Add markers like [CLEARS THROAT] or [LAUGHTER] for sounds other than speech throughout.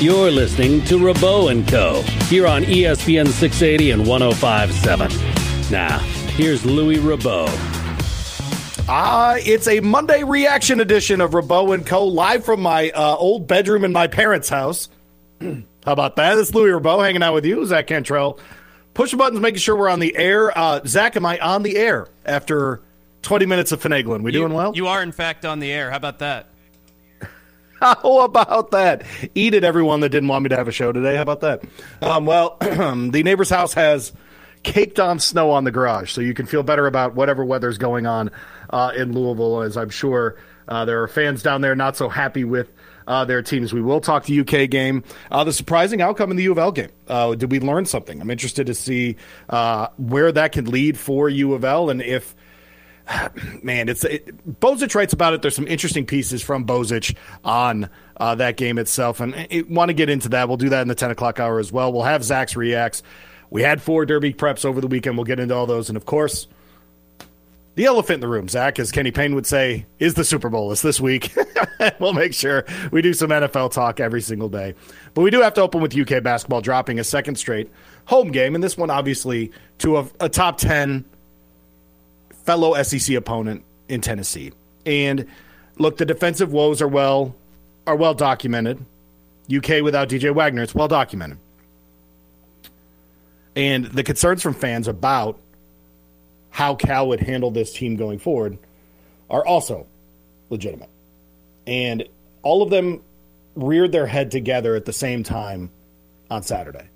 You're listening to Rabaut and Co. here on ESPN 680 and 1057. Now, here's Louis Rabaut. Ah, it's a Monday reaction edition of Rabaut and Co. live from my uh, old bedroom in my parents' house. [CLEARS THROAT] How about that? It's Louis Rabaut hanging out with you, Zach Cantrell. Push the buttons, making sure we're on the air. Uh, Zach, am I on the air after 20 minutes of finagling? We You- doing well? You are, in fact, on the air. How about that? [LAUGHS] How about that? Eat it, everyone that didn't want me to have a show today. How about that? Um, well, [CLEARS THROAT] the neighbor's house has caked on snow on the garage, so you can feel better about whatever weather's going on uh, in Louisville, as I'm sure uh, there are fans down there not so happy with. Uh, their teams. We will talk the UK game. Uh, the surprising outcome in the U of L game. Uh, did we learn something? I'm interested to see uh, where that could lead for U of L and if [SIGHS] man, it's it, Bozich writes about it. There's some interesting pieces from Bozich on uh, that game itself, and want to get into that. We'll do that in the 10 o'clock hour as well. We'll have Zach's reacts. We had four Derby preps over the weekend. We'll get into all those, and of course, the elephant in the room, Zach, as Kenny Payne would say, is the Super Bowl. It's this week. [LAUGHS] we'll make sure we do some NFL talk every single day. But we do have to open with UK basketball dropping a second straight home game, and this one obviously to a, a top 10 fellow SEC opponent in Tennessee. And look, the defensive woes are well are well documented. UK without DJ Wagner, it's well documented. And the concerns from fans about how Cal would handle this team going forward are also legitimate. And all of them reared their head together at the same time on Saturday.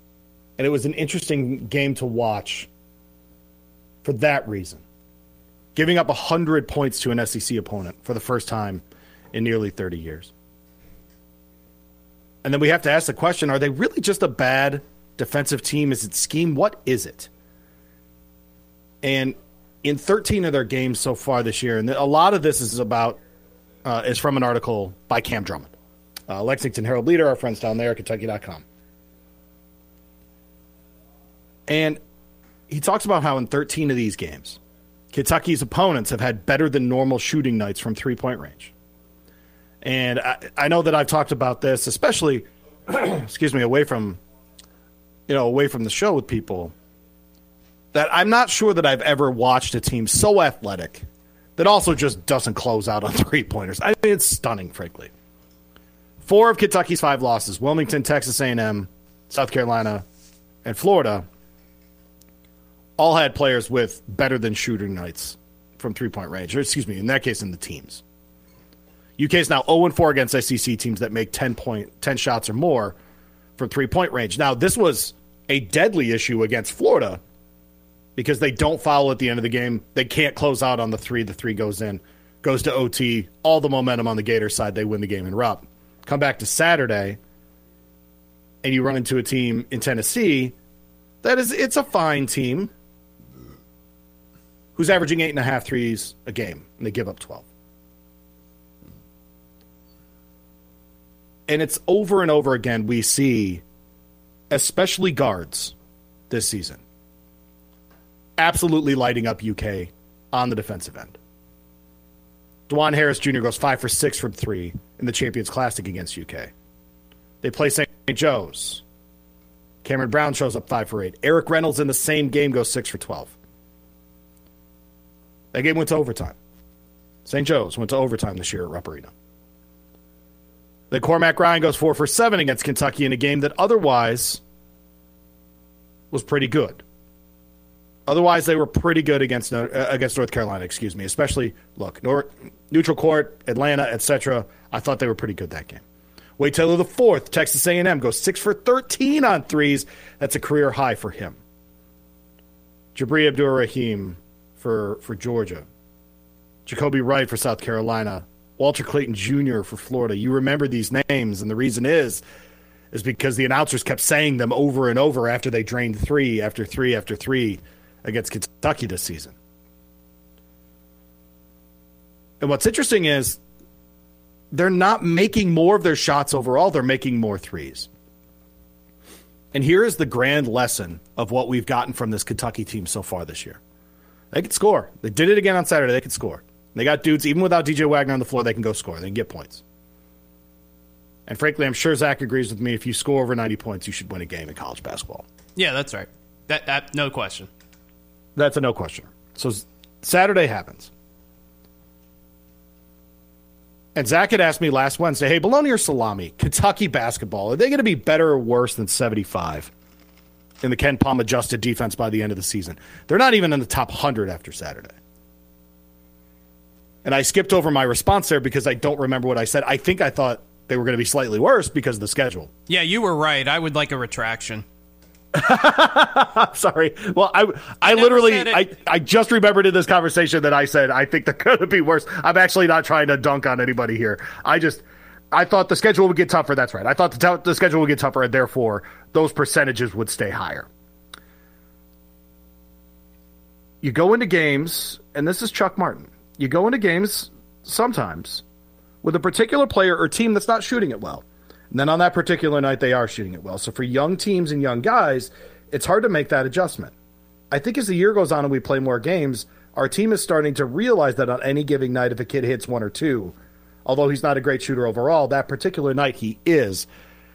And it was an interesting game to watch for that reason giving up 100 points to an SEC opponent for the first time in nearly 30 years. And then we have to ask the question are they really just a bad defensive team? Is it scheme? What is it? And in 13 of their games so far this year, and a lot of this is about, uh, is from an article by Cam Drummond, uh, Lexington Herald Leader, our friends down there at Kentucky.com. And he talks about how in 13 of these games, Kentucky's opponents have had better than normal shooting nights from three point range. And I, I know that I've talked about this, especially, [CLEARS THROAT] excuse me, away from, you know, away from the show with people, that I'm not sure that I've ever watched a team so athletic that also just doesn't close out on [LAUGHS] three pointers. I mean, it's stunning, frankly. Four of Kentucky's five losses: Wilmington, Texas A&M, South Carolina, and Florida all had players with better than shooting nights from three point range, or excuse me, in that case, in the teams. UK is now 0 4 against SEC teams that make 10, point, 10 shots or more from three point range. Now, this was a deadly issue against Florida because they don't foul at the end of the game. They can't close out on the three. The three goes in, goes to OT. All the momentum on the Gator side. They win the game in Rupp. Come back to Saturday, and you run into a team in Tennessee that is, it's a fine team who's averaging eight and a half threes a game, and they give up 12. And it's over and over again we see, especially guards this season, absolutely lighting up UK on the defensive end. Dajuan Harris Jr. goes five for six from three in the Champions Classic against UK. They play St. Joe's. Cameron Brown shows up five for eight. Eric Reynolds in the same game goes six for 12. That game went to overtime. St. Joe's went to overtime this year at Rupp Arena. Then Cormac Ryan goes four for seven against Kentucky in a game that otherwise was pretty good. Otherwise, they were pretty good against uh, against North Carolina. Excuse me, especially look North, neutral court, Atlanta, etc. I thought they were pretty good that game. Wade Taylor the fourth, Texas A&M goes six for thirteen on threes. That's a career high for him. Jabri Abdur-Rahim for for Georgia, Jacobi Wright for South Carolina, Walter Clayton Jr. for Florida. You remember these names, and the reason is is because the announcers kept saying them over and over after they drained three after three after three against Kentucky this season. And what's interesting is they're not making more of their shots overall, they're making more threes. And here is the grand lesson of what we've gotten from this Kentucky team so far this year. They could score. They did it again on Saturday. They could score. They got dudes, even without DJ Wagner on the floor, they can go score. They can get points. And frankly, I'm sure Zach agrees with me. If you score over 90 points, you should win a game in college basketball. Yeah, that's right. That, that no question. That's a no question. So Saturday happens. And Zach had asked me last Wednesday, hey, bologna or salami, Kentucky basketball, are they going to be better or worse than 75 in the KenPom adjusted defense by the end of the season? They're not even in the top 100 after Saturday. And I skipped over my response there because I don't remember what I said. I think I thought they were going to be slightly worse because of the schedule. Yeah, you were right. I would like a retraction. [LAUGHS] Sorry. Well, I I, literally I, I just remembered in this conversation that I said I think they're [LAUGHS] going to be worse. I'm actually not trying to dunk on anybody here. I just I thought the schedule would get tougher. That's right. I thought the, the schedule would get tougher, and therefore those percentages would stay higher. You go into games, and this is Chuck Martin. You go into games sometimes with a particular player or team that's not shooting it well. And then on that particular night, they are shooting it well. So for young teams and young guys, it's hard to make that adjustment. I think as the year goes on and we play more games, our team is starting to realize that on any given night, if a kid hits one or two, although he's not a great shooter overall, that particular night he is.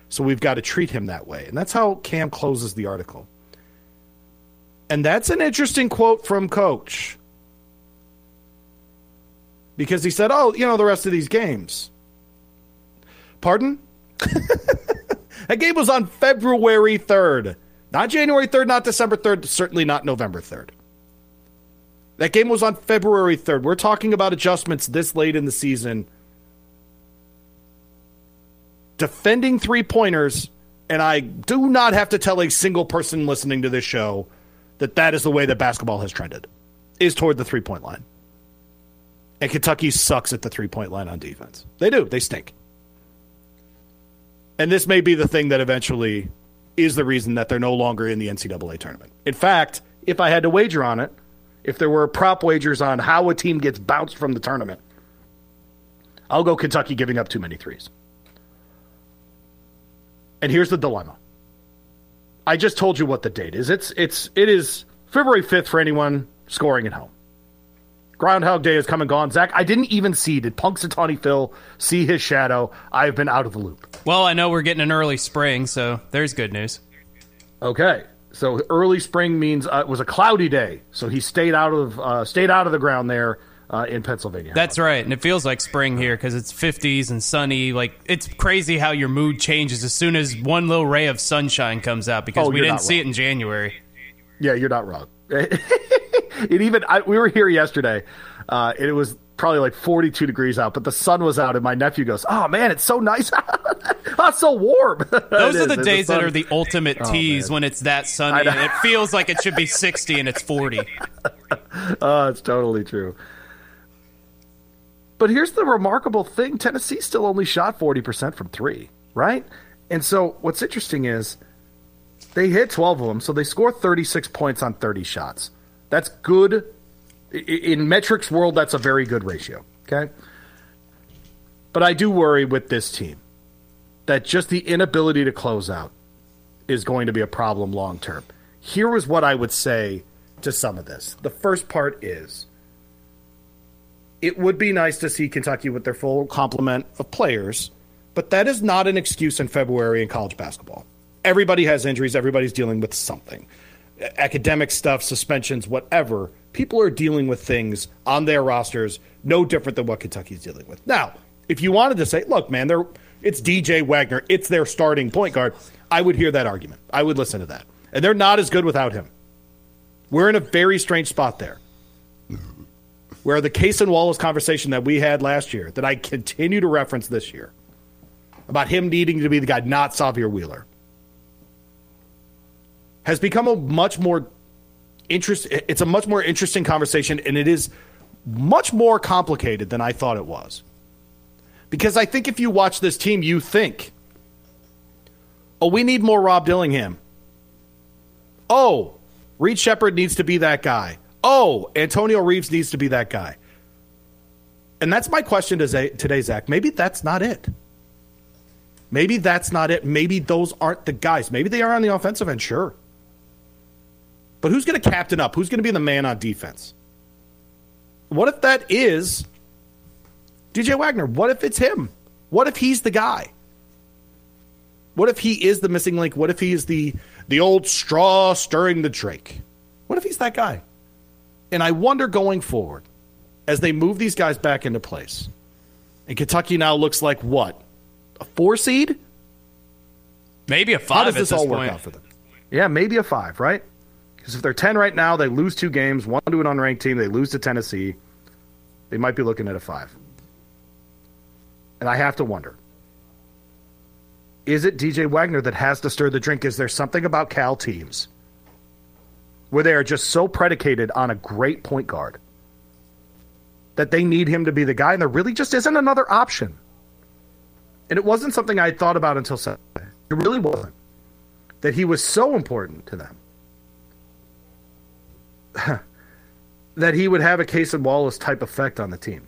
So we've got to treat him that way. And that's how Cam closes the article. And that's an interesting quote from Coach. Because he said, oh, you know, the rest of these games. Pardon? [LAUGHS] that game was on February 3rd. Not January 3rd, not December 3rd, certainly not November 3rd. That game was on February 3rd. We're talking about adjustments this late in the season. Defending three pointers, and I do not have to tell a single person listening to this show that that is the way that basketball has trended, is toward the three point line. And Kentucky sucks at the three point line on defense. They do, they stink. And this may be the thing that eventually is the reason that they're no longer in the NCAA tournament. In fact, if I had to wager on it, if there were prop wagers on how a team gets bounced from the tournament, I'll go Kentucky giving up too many threes. And here's the dilemma. I just told you what the date is. It's it's it is February 5th for anyone scoring at home. Groundhog Day has come and gone. Zach, I didn't even see. Did Punxsutawney Phil see his shadow? I've been out of the loop. Well, I know we're getting an early spring, so there's good news. Okay, so early spring means uh, it was a cloudy day, so he stayed out of uh, stayed out of the ground there uh, in Pennsylvania. That's right, and it feels like spring here because it's 50s and sunny. Like it's crazy how your mood changes as soon as one little ray of sunshine comes out because Oh, we didn't see it in January. Yeah, you're not wrong. [LAUGHS] it even I, we were here yesterday. Uh, and it was probably like 42 degrees out, but the sun was out, and my nephew goes, "Oh man, it's so nice! oh, [LAUGHS] so warm." [LAUGHS] Those are is. the The days that are the ultimate Oh, tease man. when it's that sunny and it feels like it should be 60 and it's 40. Oh, it's totally true. But here's the remarkable thing Tennessee still only shot 40% from three, right? And so what's interesting is they hit 12 of them, so they score 36 points on 30 shots. That's good. In metrics world, that's a very good ratio, okay? But I do worry with this team that just the inability to close out is going to be a problem long term. Here was what I would say to some of this. The first part is it would be nice to see Kentucky with their full complement of players, but that is not an excuse in February in college basketball. Everybody has injuries, everybody's dealing with something. Academic stuff, suspensions, whatever. People are dealing with things on their rosters no different than what Kentucky's dealing with. Now, if you wanted to say, look, man, they're it's DJ Wagner, it's their starting point guard, I would hear that argument. I would listen to that. And they're not as good without him. We're in a very strange spot there. Where the Cason Wallace conversation that we had last year, that I continue to reference this year, about him needing to be the guy, not Sahvir Wheeler, has become a much more interest. It's a much more interesting conversation, and it is much more complicated than I thought it was. Because I think if you watch this team, you think, oh, we need more Rob Dillingham. Oh, Reed Sheppard needs to be that guy. Oh, Antonio Reeves needs to be that guy. And that's my question today, Zach. Maybe that's not it. Maybe that's not it. Maybe those aren't the guys. Maybe they are on the offensive end, sure. But who's going to captain up? Who's going to be the man on defense? What if that is DJ Wagner? What if it's him? What if he's the guy? What if he is the missing link? What if he is the the old straw stirring the drink? What if he's that guy? And I wonder going forward, as they move these guys back into place, and Kentucky now looks like what? A four seed? Maybe a five. How does this, this all point? work out for them? Yeah, maybe a five, right? Because if they're 10 right now, they lose two games, one to an unranked team, they lose to Tennessee, they might be looking at a five. And I have to wonder is it DJ Wagner that has to stir the drink? Is there something about Cal teams where they are just so predicated on a great point guard that they need him to be the guy, and there really just isn't another option? And it wasn't something I thought about until Saturday. It really wasn't. That he was so important to them [LAUGHS] that he would have a Cason Wallace type effect on the team.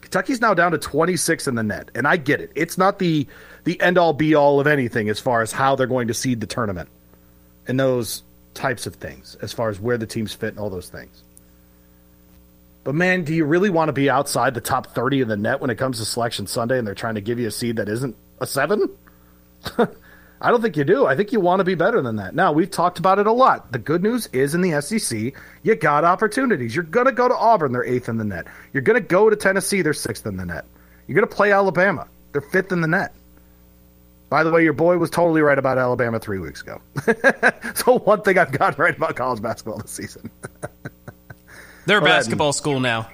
Kentucky's now down to 26 in the net, and I get it. It's not the the end all be all of anything as far as how they're going to seed the tournament and those types of things, as far as where the teams fit and all those things. But man, do you really want to be outside the top 30 in the net when it comes to selection Sunday and they're trying to give you a seed that isn't a seven? [LAUGHS] I don't think you do. I think you want to be better than that. Now, we've talked about it a lot. The good news is in the SEC, you got opportunities. You're going to go to Auburn, they're eighth in the net. You're going to go to Tennessee, they're sixth in the net. You're going to play Alabama, they're fifth in the net. By the way, your boy was totally right about Alabama three weeks ago. [LAUGHS] so, one thing I've gotten right about college basketball this season. [LAUGHS] they're a well, basketball school now.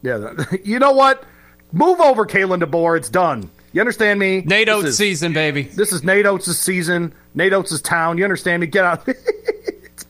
Yeah. [LAUGHS] You know what? Move over, Kalen DeBoer. It's done. You understand me? Nate Oats season, baby. This is Nate Oats' season. Nate Oats' town. You understand me? Get out.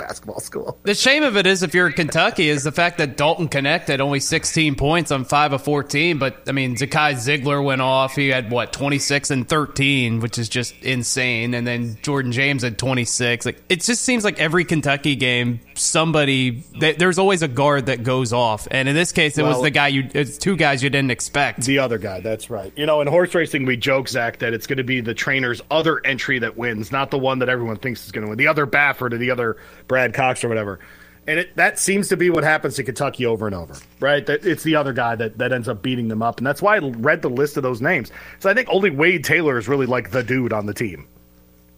Basketball school. The shame of it is, if you're in Kentucky, is the fact that Dalton had only 16 points on five of 14. But I mean, Zakai Zeigler went off. He had what 26 and 13, which is just insane. And then Jordan James had 26. Like it just seems like every Kentucky game, somebody there's always a guard that goes off. And in this case, it well, was the guy you. It's two guys you didn't expect. The other guy. That's right. You know, in horse racing, we joke Zach that it's going to be the trainer's other entry that wins, not the one that everyone thinks is going to win. The other Baffert or the other Brad Cox or whatever. And it, that seems to be what happens to Kentucky over and over, right? That it's the other guy that, that ends up beating them up, and that's why I read the list of those names. So I think only Wade Taylor is really like the dude on the team,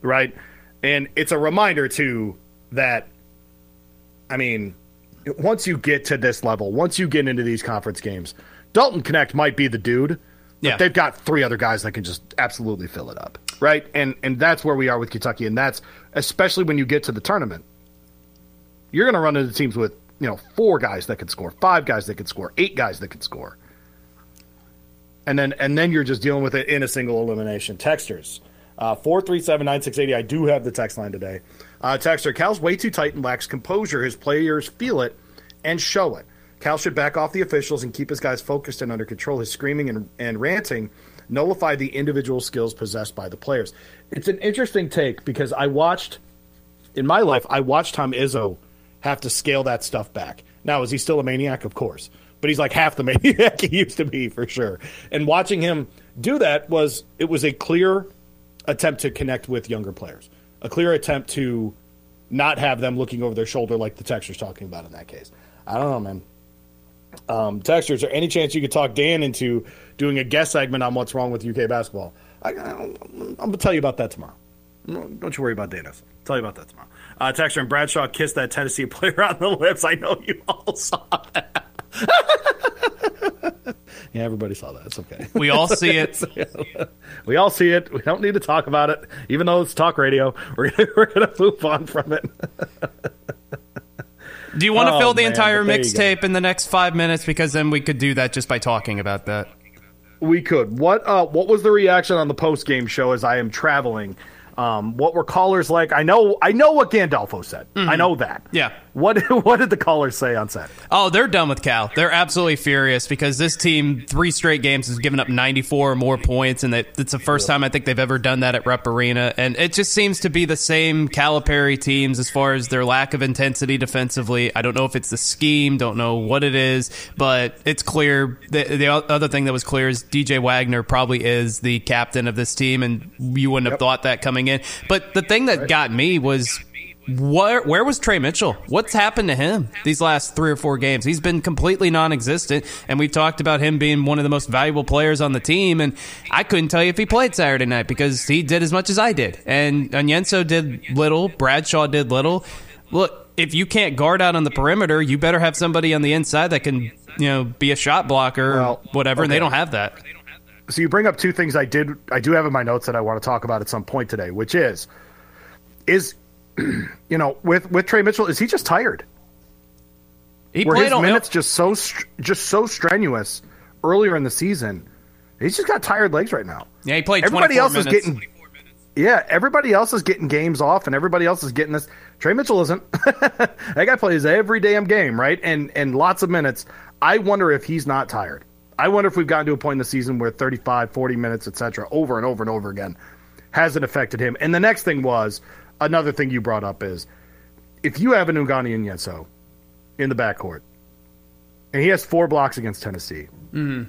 right? And it's a reminder too that, I mean, once you get to this level, once you get into these conference games, Dalton Knecht might be the dude, but yeah. they've got three other guys that can just absolutely fill it up, right? And and that's where we are with Kentucky, and that's especially when you get to the tournament you're going to run into teams with you know four guys that can score, five guys that can score, eight guys that can score, and then and then you're just dealing with it in a single elimination. Texters. Uh, 437 I do have the text line today. Uh, texter, Cal's way too tight and lacks composure. His players feel it and show it. Cal should back off the officials and keep his guys focused and under control. His screaming and, and ranting nullify the individual skills possessed by the players. It's an interesting take because I watched, in my life, I watched Tom Izzo have to scale that stuff back. Now, is he still a maniac? Of course. But he's like half the [LAUGHS] maniac he used to be for sure. And watching him do that was it was a clear attempt to connect with younger players. A clear attempt to not have them looking over their shoulder like the texture's talking about in that case. I don't know, man. Um, texture, is there any chance you could talk Dan into doing a guest segment on what's wrong with UK basketball? I, am to tell you about that tomorrow. Don't you worry about Dan. I'll tell you about that tomorrow. Uh, Texter and Bradshaw kissed that Tennessee [LAUGHS] player on the lips. I know you all saw that. [LAUGHS] yeah, everybody saw that. It's okay. We all see it. [LAUGHS] we all see it. We don't need to talk about it, even though it's talk radio. [LAUGHS] We're gonna, we're gonna move on from it. Do you want to Oh, fill the man, entire but there you mixtape in the next five minutes? Because then we could do that just by talking about that. We could. What uh, what was the reaction on the post game show as I am traveling? Um, what were callers like? I know I know what Gandolfo said. I know that. Mm-hmm. Yeah. What [LAUGHS] what did the callers say on Saturday? Oh, they're done with Cal. They're absolutely furious because this team, three straight games, has given up 94 or more points, and that- it's the first time I think they've ever done that at Rupp Arena. And it just seems to be the same Calipari teams as far as their lack of intensity defensively. I don't know if it's the scheme, don't know what it is, but it's clear. The, the other thing that was clear is DJ Wagner probably is the captain of this team, and you wouldn't have thought that coming in. But the thing that got me was where where was Tre Mitchell? What's happened to him these last three or four games? He's been completely non-existent, and we've talked about him being one of the most valuable players on the team. And I couldn't tell you if he played Saturday night because he did as much as I did, and Onyenso did little. Bradshaw did little. Look, if you can't guard out on the perimeter, you better have somebody on the inside that can you know be a shot blocker Well, or whatever. And they don't have that. So you bring up two things I did I do have in my notes that I want to talk about at some point today, which is is [CLEARS THROAT] you know with with Tre Mitchell is he just tired? He Were played his on minutes just so just so strenuous earlier in the season? He's just got tired legs right now. Yeah, he played. Everybody 24 else minutes. is getting Yeah, everybody else is getting games off, and everybody else is getting this. Tre Mitchell isn't. [LAUGHS] that guy plays every damn game, right? And and lots of minutes. I wonder if he's not tired. I wonder if we've gotten to a point in the season where 35, 40 minutes, etc., over and over and over again, hasn't affected him. And the next thing was another thing you brought up is if you have an Ugonna Onyenso in the backcourt, and he has four blocks against Tennessee, mm-hmm.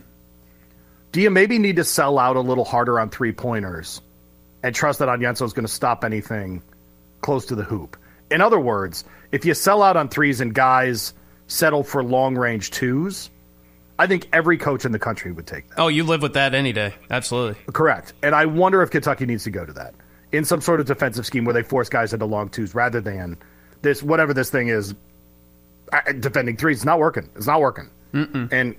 do you maybe need to sell out a little harder on three pointers? and trust that Onyenso is going to stop anything close to the hoop. In other words, if you sell out on threes and guys settle for long range twos, I think every coach in the country would take that. Oh, you live with that any day. Absolutely. Correct. And I wonder if Kentucky needs to go to that in some sort of defensive scheme where they force guys into long twos rather than this, whatever this thing is, defending threes. It's not working. It's not working. Mm-mm. And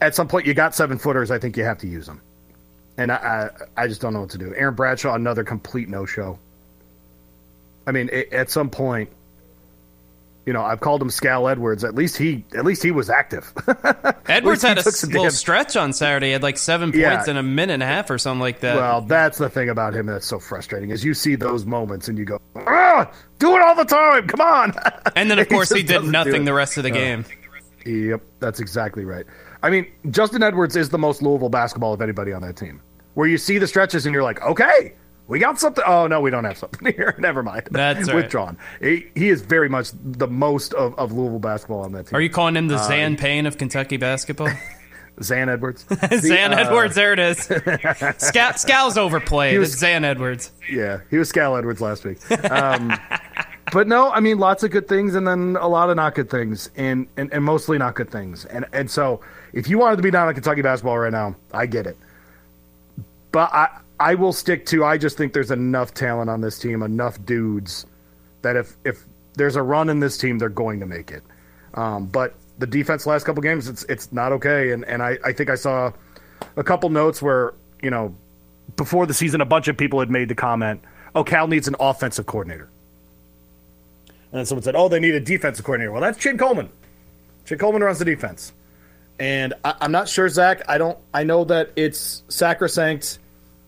at some point, you got seven footers. I think you have to use them. And I, I, I just don't know what to do. Aaron Bradshaw, another complete no show. I mean, it, at some point, you know, I've called him Scal Edwards. At least he, at least he was active. [LAUGHS] Edwards had a took s- some little stretch on Saturday. He had like seven Yeah. points in a minute and a half or something like that. Well, that's the thing about him that's so frustrating is you see those moments and you go, ah, do it all the time. Come on. [LAUGHS] and then, of [LAUGHS] course, he just did nothing the rest of the game. Yep, that's exactly right. I mean, Justin Edwards is the most Louisville basketball of anybody on that team. Where you see the stretches and you're like, okay, we got something. Oh no, we don't have something [LAUGHS] here. Never mind. That's right. withdrawn. He, he is very much the most of, of Louisville basketball on that team. Are you calling Uh, him the Zan Payne of Kentucky basketball? [LAUGHS] Zan Edwards? [LAUGHS] Zan uh, Edwards, there it is. Scal, Scal's overplayed. was- it's Zan Edwards. Yeah, he was Scal Edwards last week. Um, but no, I mean, lots of good things and then a lot of not good things, and, and, and mostly not good things. And and so, if you wanted to be down on Kentucky basketball right now, I get it. But I I will stick to. I just think there's enough talent on this team, enough dudes that if if there's a run in this team, they're going to make it. Um, but the defense last couple games, it's it's not okay. And and I, I think I saw a couple notes where you know before the season, a bunch of people had made the comment, "Oh, Cal needs an offensive coordinator," and then someone said, "Oh, they need a defensive coordinator." Well, that's Chin Coleman. Chin Coleman runs the defense, and I, I'm not sure, Zach. I don't. I know that it's sacrosanct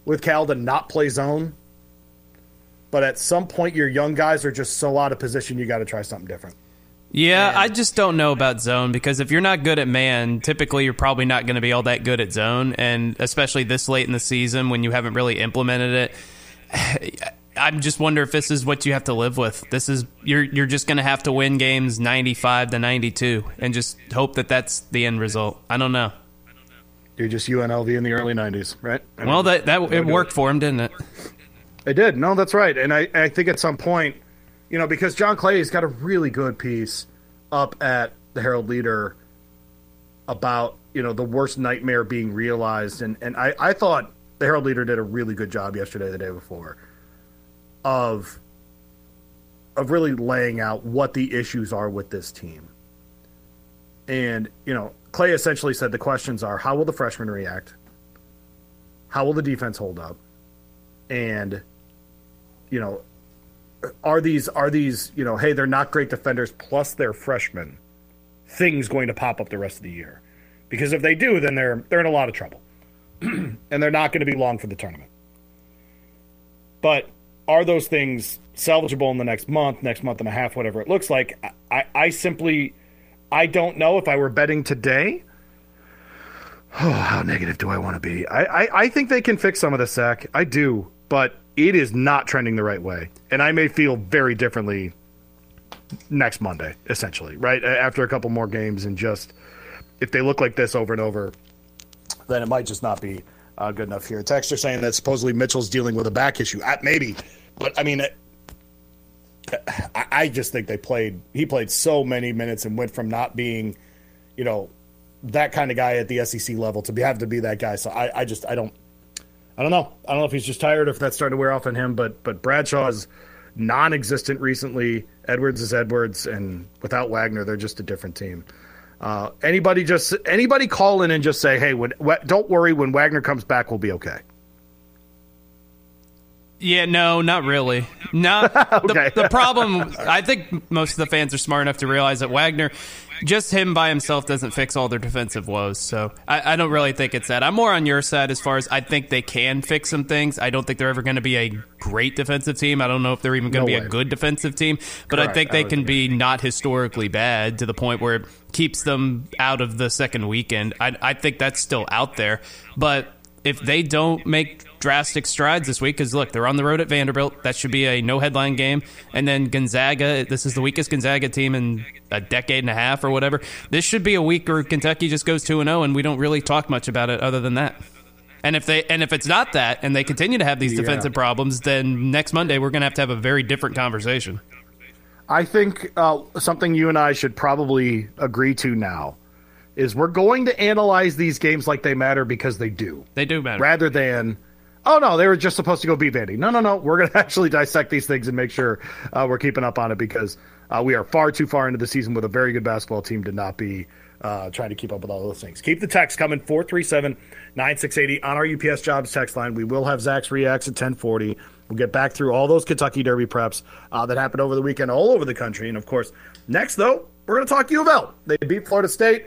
with Cal to not play zone, but at some point, your young guys are just so out of position. You got to try something different. Yeah, I just don't know about zone because if you're not good at man, typically you're probably not going to be all that good at zone, and especially this late in the season when you haven't really implemented it. [SIGHS] I just wonder if this is what you have to live with. This is you're you're just going to have to win games 95 to 92 and just hope that that's the end result. I don't know. You're just UNLV in the early '90s, right? I Well, mean, that that it worked it. for him, didn't it? It did. No, that's right. And I, I think at some point, you know, because John Clay's got a really good piece up at the Herald Leader about, you know, the worst nightmare being realized. And, and I, I thought the Herald Leader did a really good job yesterday, the day before, of of really laying out what the issues are with this team. And, you know, Clay essentially said the questions are how will the freshmen react? How will the defense hold up? And, you know, are these are these, you know, hey, they're not great defenders plus they're freshmen, things going to pop up the rest of the year? Because if they do, then they're they're in a lot of trouble. [CLEARS THROAT] and they're not going to be long for the tournament. But are those things salvageable in the next month, next month and a half, whatever it looks like? I, I simply I don't know if I were betting today. [SIGHS] Oh, how negative do I want to be? I, I, I think they can fix some of the sack. I do, but it is not trending the right way. And I may feel very differently next Monday, essentially, right? After a couple more games and just if they look like this over and over, then it might just not be uh, good enough here. Texter saying that supposedly Mitchell's dealing with a back issue. Uh, maybe, but I mean, I, just think they played. He played so many minutes and went from not being, you know, that kind of guy at the SEC level to be have to be that guy. So I, I just I don't I don't know. I don't know if he's just tired, if that's starting to wear off on him. But but Bradshaw is non-existent recently. Edwards is Edwards, and without Wagner, they're just a different team. Uh, anybody just anybody call in and just say, hey, when, don't worry, when Wagner comes back, we'll be okay. Yeah, no, not really. Not [LAUGHS] okay. the, the problem. I think most of the fans are smart enough to realize that Wagner, just him by himself, doesn't fix all their defensive woes. So I, I, don't really think it's that. I'm more on your side as far as I think they can fix some things. I don't think they're ever going to be a great defensive team. I don't know if they're even going to no be way. a good defensive team, but Correct. I think they can be not historically bad to the point where it keeps them out of the second weekend. I, I think that's still out there, but if they don't make drastic strides this week, because look, they're on the road at Vanderbilt. That should be a no headline game. And then Gonzaga, this is the weakest Gonzaga team in a decade and a half or whatever. This should be a week where Kentucky just goes 2 0, and we don't really talk much about it other than that. And if they and if it's not that, and they continue to have these yeah. defensive problems, then next Monday we're going to have to have a very different conversation. I think uh, something you and I should probably agree to now is we're going to analyze these games like they matter because they do. They do matter. Rather than, oh no, they were just supposed to go beat Vandy. No, no, no. We're going [LAUGHS] to actually dissect these things and make sure uh, we're keeping up on it because uh, we are far too far into the season with a very good basketball team to not be uh, trying to keep up with all those things. Keep the text coming 437 9680 on our UPS jobs text line. We will have Zach's reacts at 1040. We'll get back through all those Kentucky Derby preps uh, that happened over the weekend all over the country. And of course, next though, we're going to talk U of L. They beat Florida State.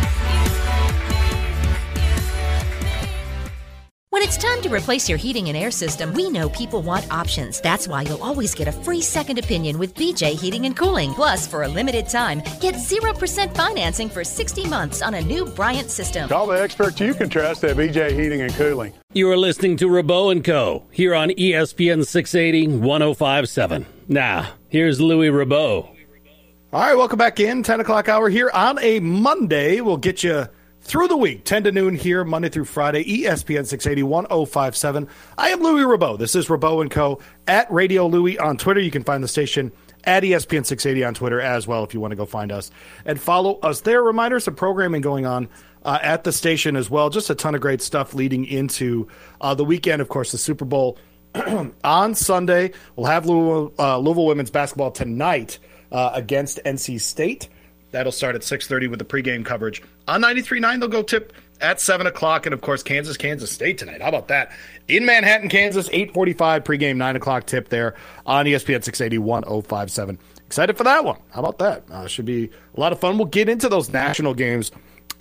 Time to replace your heating and air system, we know people want options. That's why you'll always get a free second opinion with BJ Heating and Cooling. Plus, for a limited time, get 0% financing for 60 months on a new Bryant system. Call the experts you can trust at BJ Heating and Cooling. You are listening to Rabaut and Co. here on ESPN 680 1057. Now, here's Louis Rabaut. All right, welcome back in. 10 o'clock hour here on a Monday. We'll get you through the week, 10 to noon here, Monday through Friday, ESPN 680 1057. I am Louis Rabaut. This is Rabaut and Co. at Radio Louie on Twitter. You can find the station at ESPN 680 on Twitter as well if you want to go find us and follow us there. Reminders of programming going on uh, at the station as well. Just a ton of great stuff leading into uh, the weekend. Of course, the Super Bowl [CLEARS THROAT] on Sunday. We'll have Louisville, uh, Louisville women's basketball tonight uh, against NC State. That'll start at 6.30 with the pregame coverage. On 93.9, they'll go tip at 7 o'clock. And, of course, Kansas, Kansas State tonight. How about that? In Manhattan, Kansas, 8.45 pregame, 9 o'clock tip there on ESPN 680 1057. Excited for that one. How about that? Uh, should be a lot of fun. We'll get into those national games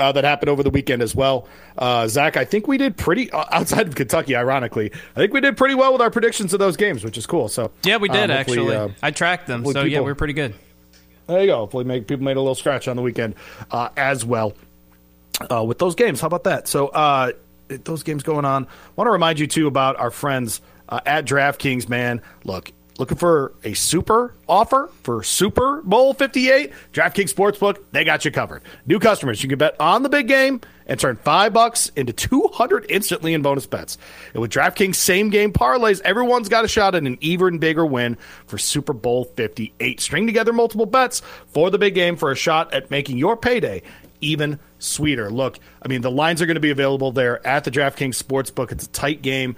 uh, that happened over the weekend as well. Uh, Zach, I think we did pretty uh, [LAUGHS] outside of Kentucky. Ironically, I think we did pretty well with our predictions of those games, which is cool. So yeah, we did um, actually. Uh, I tracked them, so people, yeah, we are pretty good. There you go. Hopefully, make, people made a little scratch on the weekend uh, as well uh, with those games. How about that? So, uh, those games going on. Want to remind you, too, about our friends uh, at DraftKings, man. Look, Looking for a super offer for Super Bowl 58? DraftKings Sportsbook, they got you covered. New customers, you can bet on the big game and turn 5 bucks into 200 instantly in bonus bets. And with DraftKings same game parlays, everyone's got a shot at an even bigger win for Super Bowl 58. String together multiple bets for the big game for a shot at making your payday even sweeter. Look, I mean, the lines are going to be available there at the DraftKings Sportsbook. It's a tight game.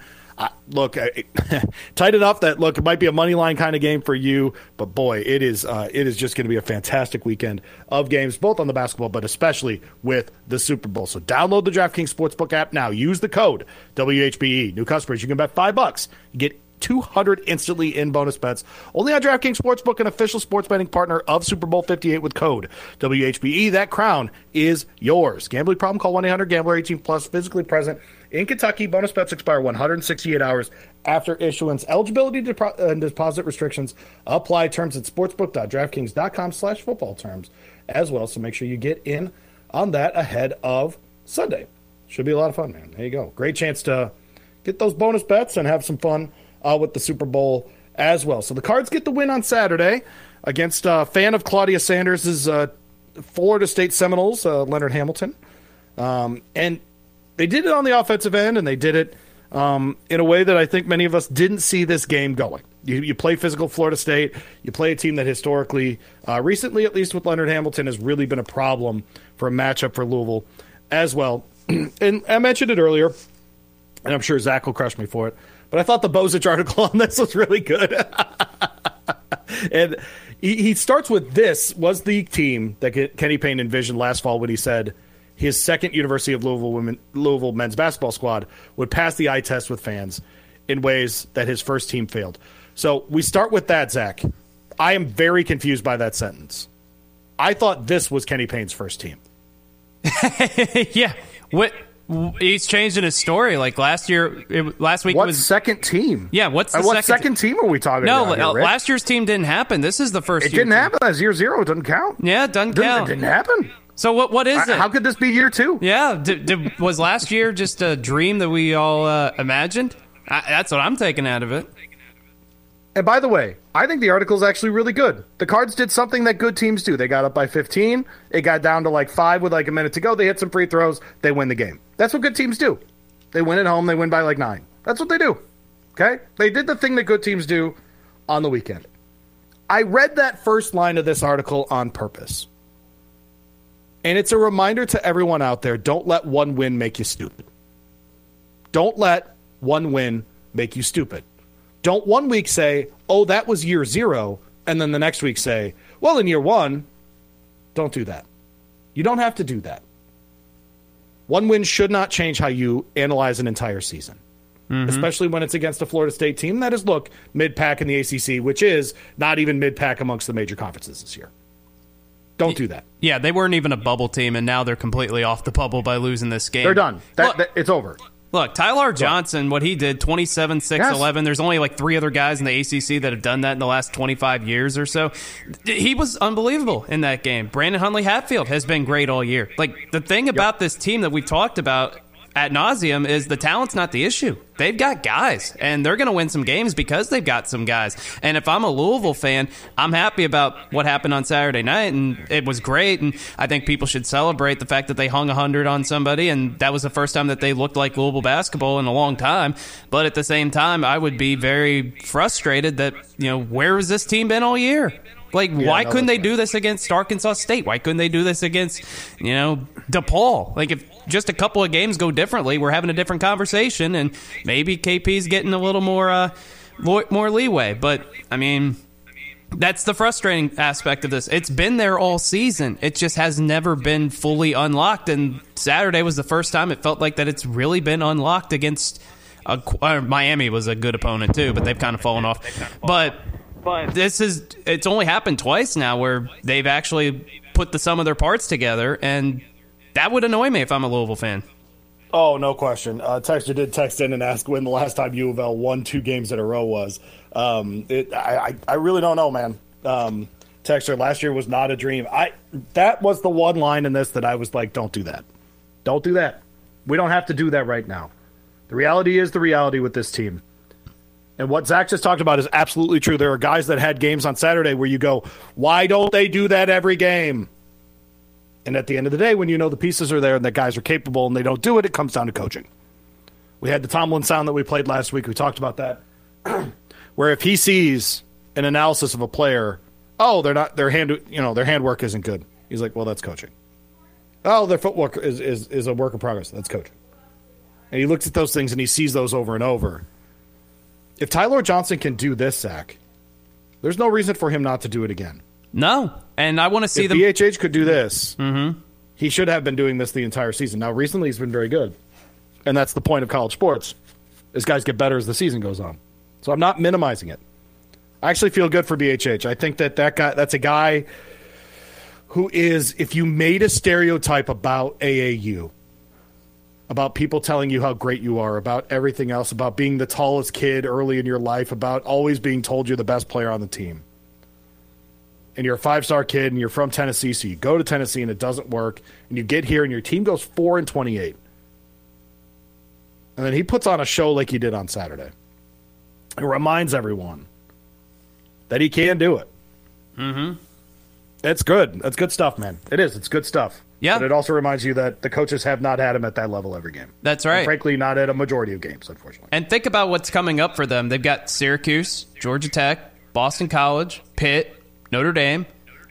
Look, [LAUGHS] tight enough that look it might be a money line kind of game for you, but boy, it is uh, it is just going to be a fantastic weekend of games, both on the basketball, but especially with the Super Bowl. So download the DraftKings Sportsbook app now. Use the code WHBE. New customers, you can bet five bucks, get 200 instantly in bonus bets. Only on DraftKings Sportsbook, an official sports betting partner of Super Bowl 58 with code WHBE. That crown is yours. Gambling problem? Call 1 800 Gambler 18 plus, physically present in Kentucky, bonus bets expire 168 hours after issuance. Eligibility and uh, deposit restrictions apply. Terms at sportsbook.draftkings.com slash football terms as well. So make sure you get in on that ahead of Sunday. Should be a lot of fun, man. There you go. Great chance to get those bonus bets and have some fun uh, with the Super Bowl as well. So the Cards get the win on Saturday against a uh, fan of Claudia Sanders' uh, Florida State Seminoles, uh, Leonard Hamilton. Um, and they did it on the offensive end, and they did it um, in a way that I think many of us didn't see this game going. You, you play physical Florida State. You play a team that historically, uh, recently at least with Leonard Hamilton, has really been a problem for a matchup for Louisville as well. [CLEARS THROAT] and I mentioned it earlier, and I'm sure Zach will crush me for it, but I thought the Bozich article [LAUGHS] on this was really good. [LAUGHS] and he, he starts with this was the team that Kenny Payne envisioned last fall when he said – his second University of Louisville women, Louisville men's basketball squad would pass the eye test with fans in ways that his first team failed. So we start with that, Zach. I am very confused by that sentence. I thought this was Kenny Payne's first team. [LAUGHS] yeah. What he's changing his story. Like last year, it, last week what was second team. Yeah, what's the uh, what second, second team are we talking no, about? No, here, last year's team didn't happen. This is the first. It didn't team. happen. As year zero, it doesn't count. Yeah, it doesn't count. It didn't happen. So what? What is it? How could this be year two? Yeah, did, did, was last year just a dream that we all uh, imagined? I, that's what I'm taking out of it. And by the way, I think the article is actually really good. The Cards did something that good teams do. They got up by 15. It got down to like five with like a minute to go. They hit some free throws. They win the game. That's what good teams do. They win at home. They win by like nine. That's what they do. Okay? They did the thing that good teams do on the weekend. I read that first line of this article on purpose. And it's a reminder to everyone out there don't let one win make you stupid. Don't let one win make you stupid. Don't one week say, oh, that was year zero, and then the next week say, well, in year one, don't do that. You don't have to do that. One win should not change how you analyze an entire season, mm-hmm. especially when it's against a Florida State team that is, look, mid pack in the ACC, which is not even mid pack amongst the major conferences this year. Don't do that. Yeah, they weren't even a bubble team, and now they're completely off the bubble by losing this game. They're done. That, look, that, it's over. Look, Ty-Laur Johnson, what he did, 27, 6, yes. 11. There's only like three other guys in the ACC that have done that in the last 25 years or so. He was unbelievable in that game. Brandon Huntley Hatfield has been great all year. Like, the thing about yep. this team that we've talked about at nauseum is the talent's not the issue. They've got guys, and they're going to win some games because they've got some guys. And if I'm a Louisville fan, I'm happy about what happened on Saturday night, and it was great. And I think people should celebrate the fact that they hung 100 on somebody, and that was the first time that they looked like Louisville basketball in a long time. But at the same time, I would be very frustrated that, you know, where has this team been all year? Like, yeah, why couldn't they do this against Arkansas State? Why couldn't they do this against, you know, DePaul? Like, if just a couple of games go differently, we're having a different conversation, and maybe KP's getting a little more, uh, more leeway. But I mean, that's the frustrating aspect of this. It's been there all season. It just has never been fully unlocked. And Saturday was the first time it felt like that it's really been unlocked against. A, uh, Miami was a good opponent too, but they've kind of fallen off. But but this is it's only happened twice now where they've actually put the sum of their parts together, and that would annoy me if I'm a Louisville fan. Oh, no question. Uh, Texter did text in and ask when the last time U of L won two games in a row was. Um, it, I, I, really don't know, man. Um, Texter, last year was not a dream. I that was the one line in this that I was like, don't do that. Don't do that. We don't have to do that right now. The reality is the reality with this team. And what Zach just talked about is absolutely true. There are guys that had games on Saturday where you go, why don't they do that every game? And at the end of the day, when you know the pieces are there and that guys are capable and they don't do it, it comes down to coaching. We had the Tomlin sound that we played last week. We talked about that. [CLEARS THROAT] where if he sees an analysis of a player, oh, they're not their hand you know, their handwork isn't good. He's like, Well, that's coaching. Oh, their footwork is, is, is a work in progress. That's coaching. And he looks at those things and he sees those over and over. If Ty-Laur Johnson can do this, Zach, there's no reason for him not to do it again. No, and I want to see if them. BHH could do this, mm-hmm. he should have been doing this the entire season. Now, recently he's been very good, and that's the point of college sports: is guys get better as the season goes on. So I'm not minimizing it. I actually feel good for BHH. I think that that guy, that's a guy who is, if you made a stereotype about AAU, about people telling you how great you are, about everything else, about being the tallest kid early in your life, about always being told you're the best player on the team and you're a five star kid and you're from Tennessee, so you go to Tennessee and it doesn't work, and you get here and your team goes four and twenty eight. And then he puts on a show like he did on Saturday. It reminds everyone that he can do it. Mm-hmm. It's good. That's good stuff, man. It is. It's good stuff. Yeah. But it also reminds you that the coaches have not had him at that level every game. That's right. And frankly, not at a majority of games, unfortunately. And think about what's coming up for them. They've got Syracuse, Georgia Tech, Boston College, Pitt, Notre Dame.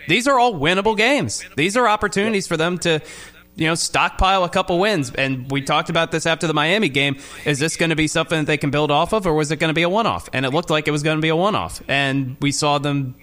These are all winnable games. These are opportunities for them to, you know, stockpile a couple wins. And we talked about this after the Miami game. Is this going to be something that they can build off of, or was it going to be a one off? And it looked like it was going to be a one off. And we saw them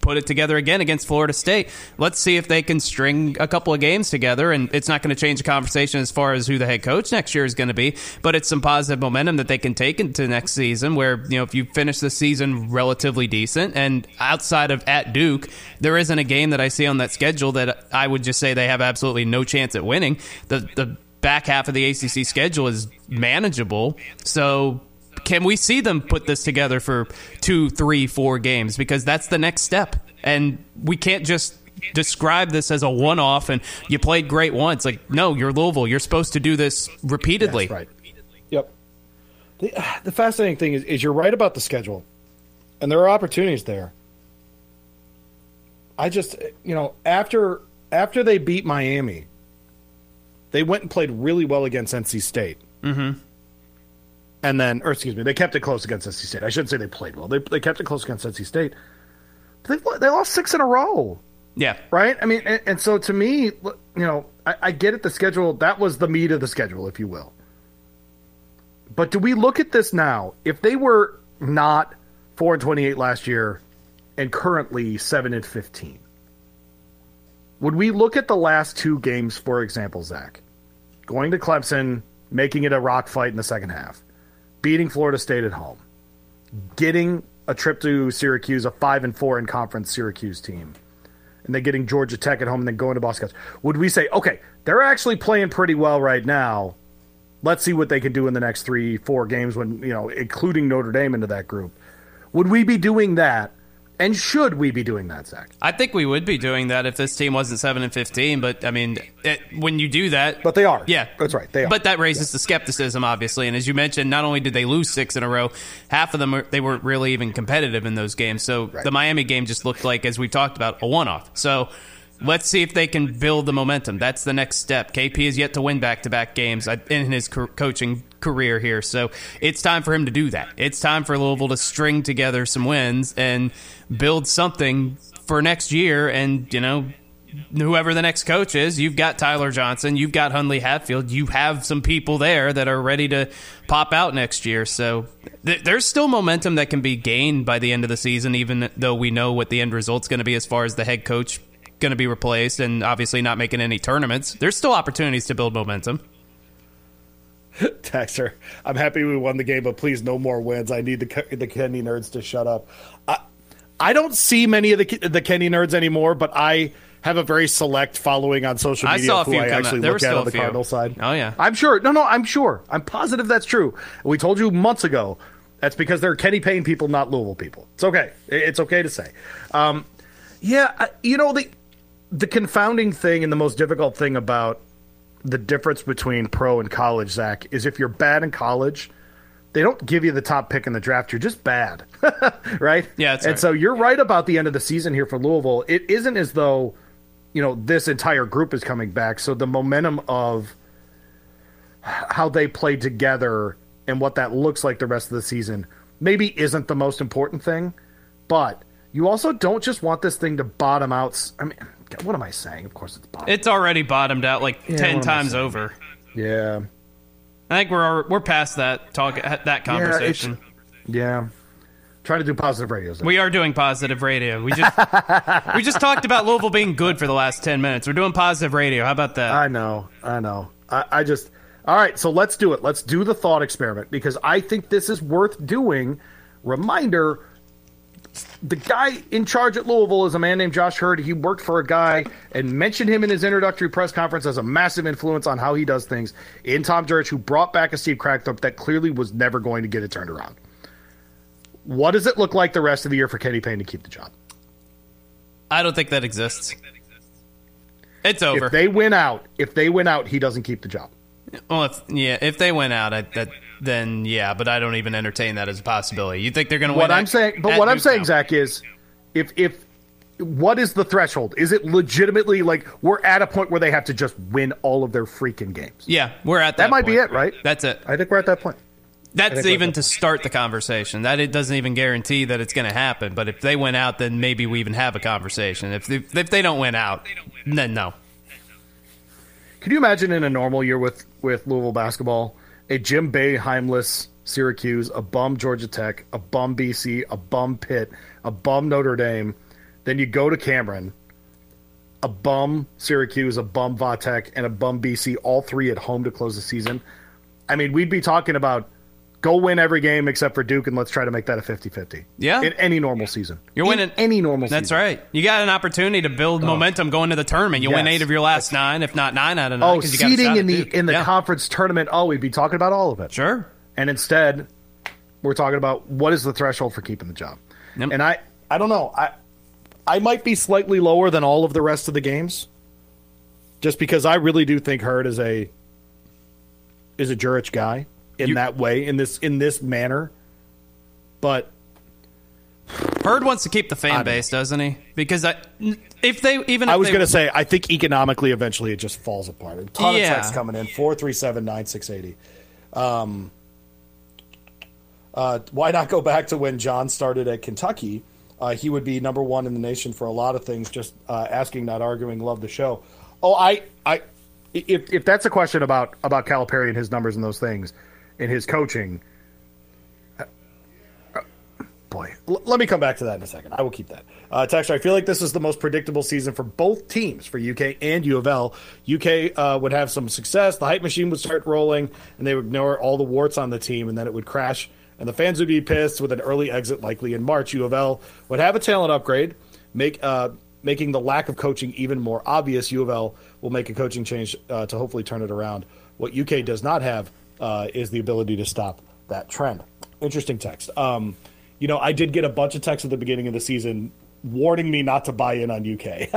put it together again against Florida State. Let's see if they can string a couple of games together. And it's not going to change the conversation as far as who the head coach next year is going to be, but it's some positive momentum that they can take into next season. Where you know if you finish the season relatively decent, and outside of at Duke, there isn't a game that I see on that schedule that I would just say they have absolutely no chance at winning. The the back half of the ACC schedule is manageable. So can we see them put this together for two, three, four games? Because that's the next step. And we can't just describe this as a one off and you played great once. Like, no, you're Louisville. You're supposed to do this repeatedly. That's right. Yep. The, [SIGHS] the fascinating thing is, is you're right about the schedule, and there are opportunities there. I just, you know, after after they beat Miami, they went and played really well against NC State. Mm-hmm and then, or excuse me, they kept it close against NC State. I shouldn't say they played well. They they kept it close against NC State. They they lost six in a row. Yeah. Right. I mean, and, and so to me, you know, I, I get it. The schedule that was the meat of the schedule, if you will. But do we look at this now? If they were not four and twenty eight last year, and currently seven and fifteen, would we look at the last two games, for example, Zach, going to Clemson, making it a rock fight in the second half? Beating Florida State at home, getting a trip to Syracuse, a five and four in conference Syracuse team, and then getting Georgia Tech at home and then going to Boston College, would we say, okay, they're actually playing pretty well right now? Let's see what they can do in the next three, four games when, you know, including Notre Dame into that group. Would we be doing that and should we be doing that, Zach? I think we would be doing that if this team wasn't seven and fifteen. But I mean, it, when you do that, but they are. Yeah, that's right. They are. But that raises the skepticism, obviously. And as you mentioned, not only did they lose six in a row, half of them they weren't really even competitive in those games. So right. the Miami game just looked like, as we talked about, a one-off. So let's see if they can build the momentum. That's the next step. KP has yet to win back to back games uh, in his co- coaching career here. So it's time for him to do that. It's time for Louisville to string together some wins and build something for next year. And, you know, whoever the next coach is, you've got Ty-Laur Johnson, you've got Huntley-Hatfield, you have some people there that are ready to pop out next year. So th- there's still momentum that can be gained by the end of the season, even though we know what the end result's going to be as far as the head coach going to be replaced and obviously not making any tournaments. There's still opportunities to build momentum. [LAUGHS] Texter, I'm happy we won the game, but please no more wins. I need the the Kenny nerds to shut up. I, I don't see many of the the Kenny nerds anymore, but I have a very select following on social media I saw a who few I actually look at on the Cardinal side. Oh yeah, I'm sure. No, no, I'm sure. I'm positive that's true. We told you months ago. That's because they're Kenny Payne people, not Louisville people. It's okay. It's okay to say. Um, yeah, you know the the confounding thing and the most difficult thing about the difference between pro and college, Zach, is if you're bad in college, they don't give you the top pick in the draft. You're just bad, [LAUGHS] right? Yeah, and right. so you're right about the end of the season here for Louisville. It isn't as though you know this entire group is coming back. So the momentum of how they play together and what that looks like the rest of the season maybe isn't the most important thing, but you also don't just want this thing to bottom out. I mean, what am I saying? Of course, it's bottom. It's already bottomed out like Yeah, ten what am I times over. yeah, I think we're we're past that talk that conversation. yeah. Trying to do positive radios. we are doing positive radio. We just [LAUGHS] we just talked about Louisville being good for the last ten minutes. We're doing positive radio. How about that? I know, I know. I, I just all right. So let's do it. Let's do the thought experiment because I think this is worth doing. Reminder: the guy in charge at Louisville is a man named Josh Heird. He worked for a guy and mentioned him in his introductory press conference as a massive influence on how he does things. In Tom Jurich, who brought back a Steve Kragthorpe that clearly was never going to get it turned around. What does it look like the rest of the year for Kenny Payne to keep the job? I don't think that exists. It's over. If they win out, if they win out, he doesn't keep the job. Well, if, yeah, if they went out, I, that then yeah, but I don't even entertain that as a possibility. You think they're going to win? what I'm at- saying, but what I'm saying. Zach, is if if what is the threshold? Is it legitimately like we're at a point where they have to just win all of their freaking games? Yeah, we're at that. That might be it, right? That's it. I think we're at that point. That's even to start the conversation. That it doesn't even guarantee that it's going to happen. But if they went out, then maybe we even have a conversation. If they, if they don't win out, then no. Can you imagine in a normal year with with Louisville basketball, a Jim Boeheimless Syracuse, a bum Georgia Tech, a bum BC, a bum Pitt, a bum Notre Dame, then you go to Cameron, a bum Syracuse, a bum Vatech, and a bum BC, all three at home to close the season. I mean, we'd be talking about go win every game except for Duke, and let's try to make that a 50-50. Yeah. in any normal season, You're In winning any normal. That's season. right. You got an opportunity to build momentum going to the tournament. You win eight of your last nine, if not nine out of nine. Oh, 'cause you got seeding in the Duke. in the Yeah. conference tournament. Oh, we'd be talking about all of it. Sure. And instead, we're talking about what is the threshold for keeping the job. Yep. And I, I don't know. I, I might be slightly lower than all of the rest of the games, just because I really do think Heird is a is a Jurich guy in You- that way in this in this manner. But Heird wants to keep the fan don't base, doesn't he? Because I, if they even if I was going to say I think economically eventually it just falls apart. A ton Yeah. of texts coming in four three seven nine six eighty. Um, uh, why not go back to when John started at Kentucky? Uh, he would be number one in the nation for a lot of things. Just uh, asking, not arguing. Love the show. Oh, I, I, if if that's a question about about Calipari and his numbers and those things, and his coaching. uh, Boy, L- let me come back to that in a second. I will keep that. Uh, Texter, I feel like this is the most predictable season for both teams, for UK and U of L. UK uh, would have some success. The hype machine would start rolling, and they would ignore all the warts on the team, and then it would crash, and the fans would be pissed with an early exit likely in March. U of L would have a talent upgrade, make uh, making the lack of coaching even more obvious. U of L will make a coaching change uh, to hopefully turn it around. What UK does not have uh, is the ability to stop that trend. Interesting text. Um, you know, I did get a bunch of texts at the beginning of the season warning me not to buy in on UK.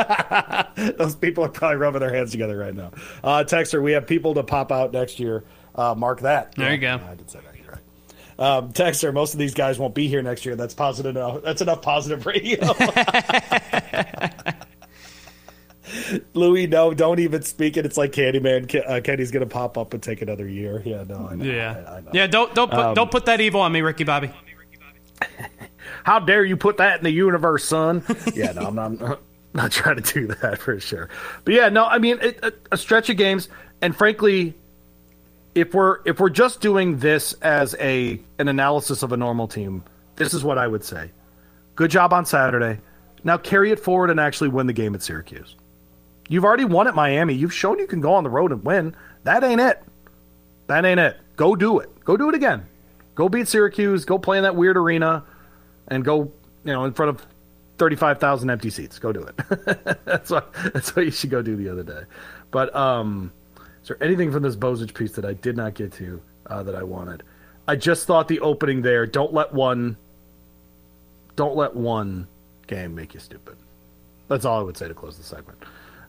[LAUGHS] Those people are probably rubbing their hands together right now. Uh, texter, we have people to pop out next year. Uh, mark that. There you Yeah, go. I did say that. You're right. Um, texter, most of these guys won't be here next year. That's positive enough. That's enough positive radio. [LAUGHS] [LAUGHS] Louis, no, don't even speak it. It's like Candyman. Ke- Uh, Kenny's gonna pop up and take another year. Yeah, no, I know. Yeah, I, I know. yeah. Don't don't put, Um, don't put that evil on me, Ricky Bobby. [LAUGHS] How dare you put that in the universe, son? [LAUGHS] yeah, no, I'm not, I'm not, not trying to do that for sure. But yeah, no, I mean it, a, a stretch of games, and frankly, if we're if we're just doing this as a an analysis of a normal team, this is what I would say. Good job on Saturday. Now carry it forward and actually win the game at Syracuse. You've already won at Miami. You've shown you can go on the road and win. That ain't it. That ain't it. Go do it. Go do it again. Go beat Syracuse. Go play in that weird arena and go, you know, in front of 35,000 empty seats. Go do it. [LAUGHS] that's what that's what you should go do the other day. But um is there anything from this Bozich piece that I did not get to uh, that I wanted? I just thought the opening there, don't let one don't let one game make you stupid. That's all I would say to close the segment.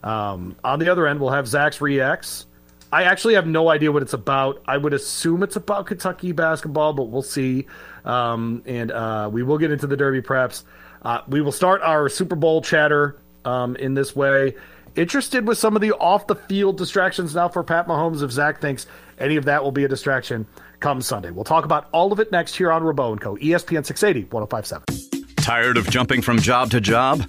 Um, on the other end, we'll have Zach's reacts. I actually have no idea what it's about. I would assume it's about Kentucky basketball, but we'll see. Um, and uh, we will get into the Derby preps. Uh, we will start our Super Bowl chatter um, in this way. Interested with some of the off the field distractions now for Pat Mahomes. If Zach thinks any of that will be a distraction come Sunday, we'll talk about all of it next here on Rabaut Co. ESPN 680 1057. Tired of jumping from job to job?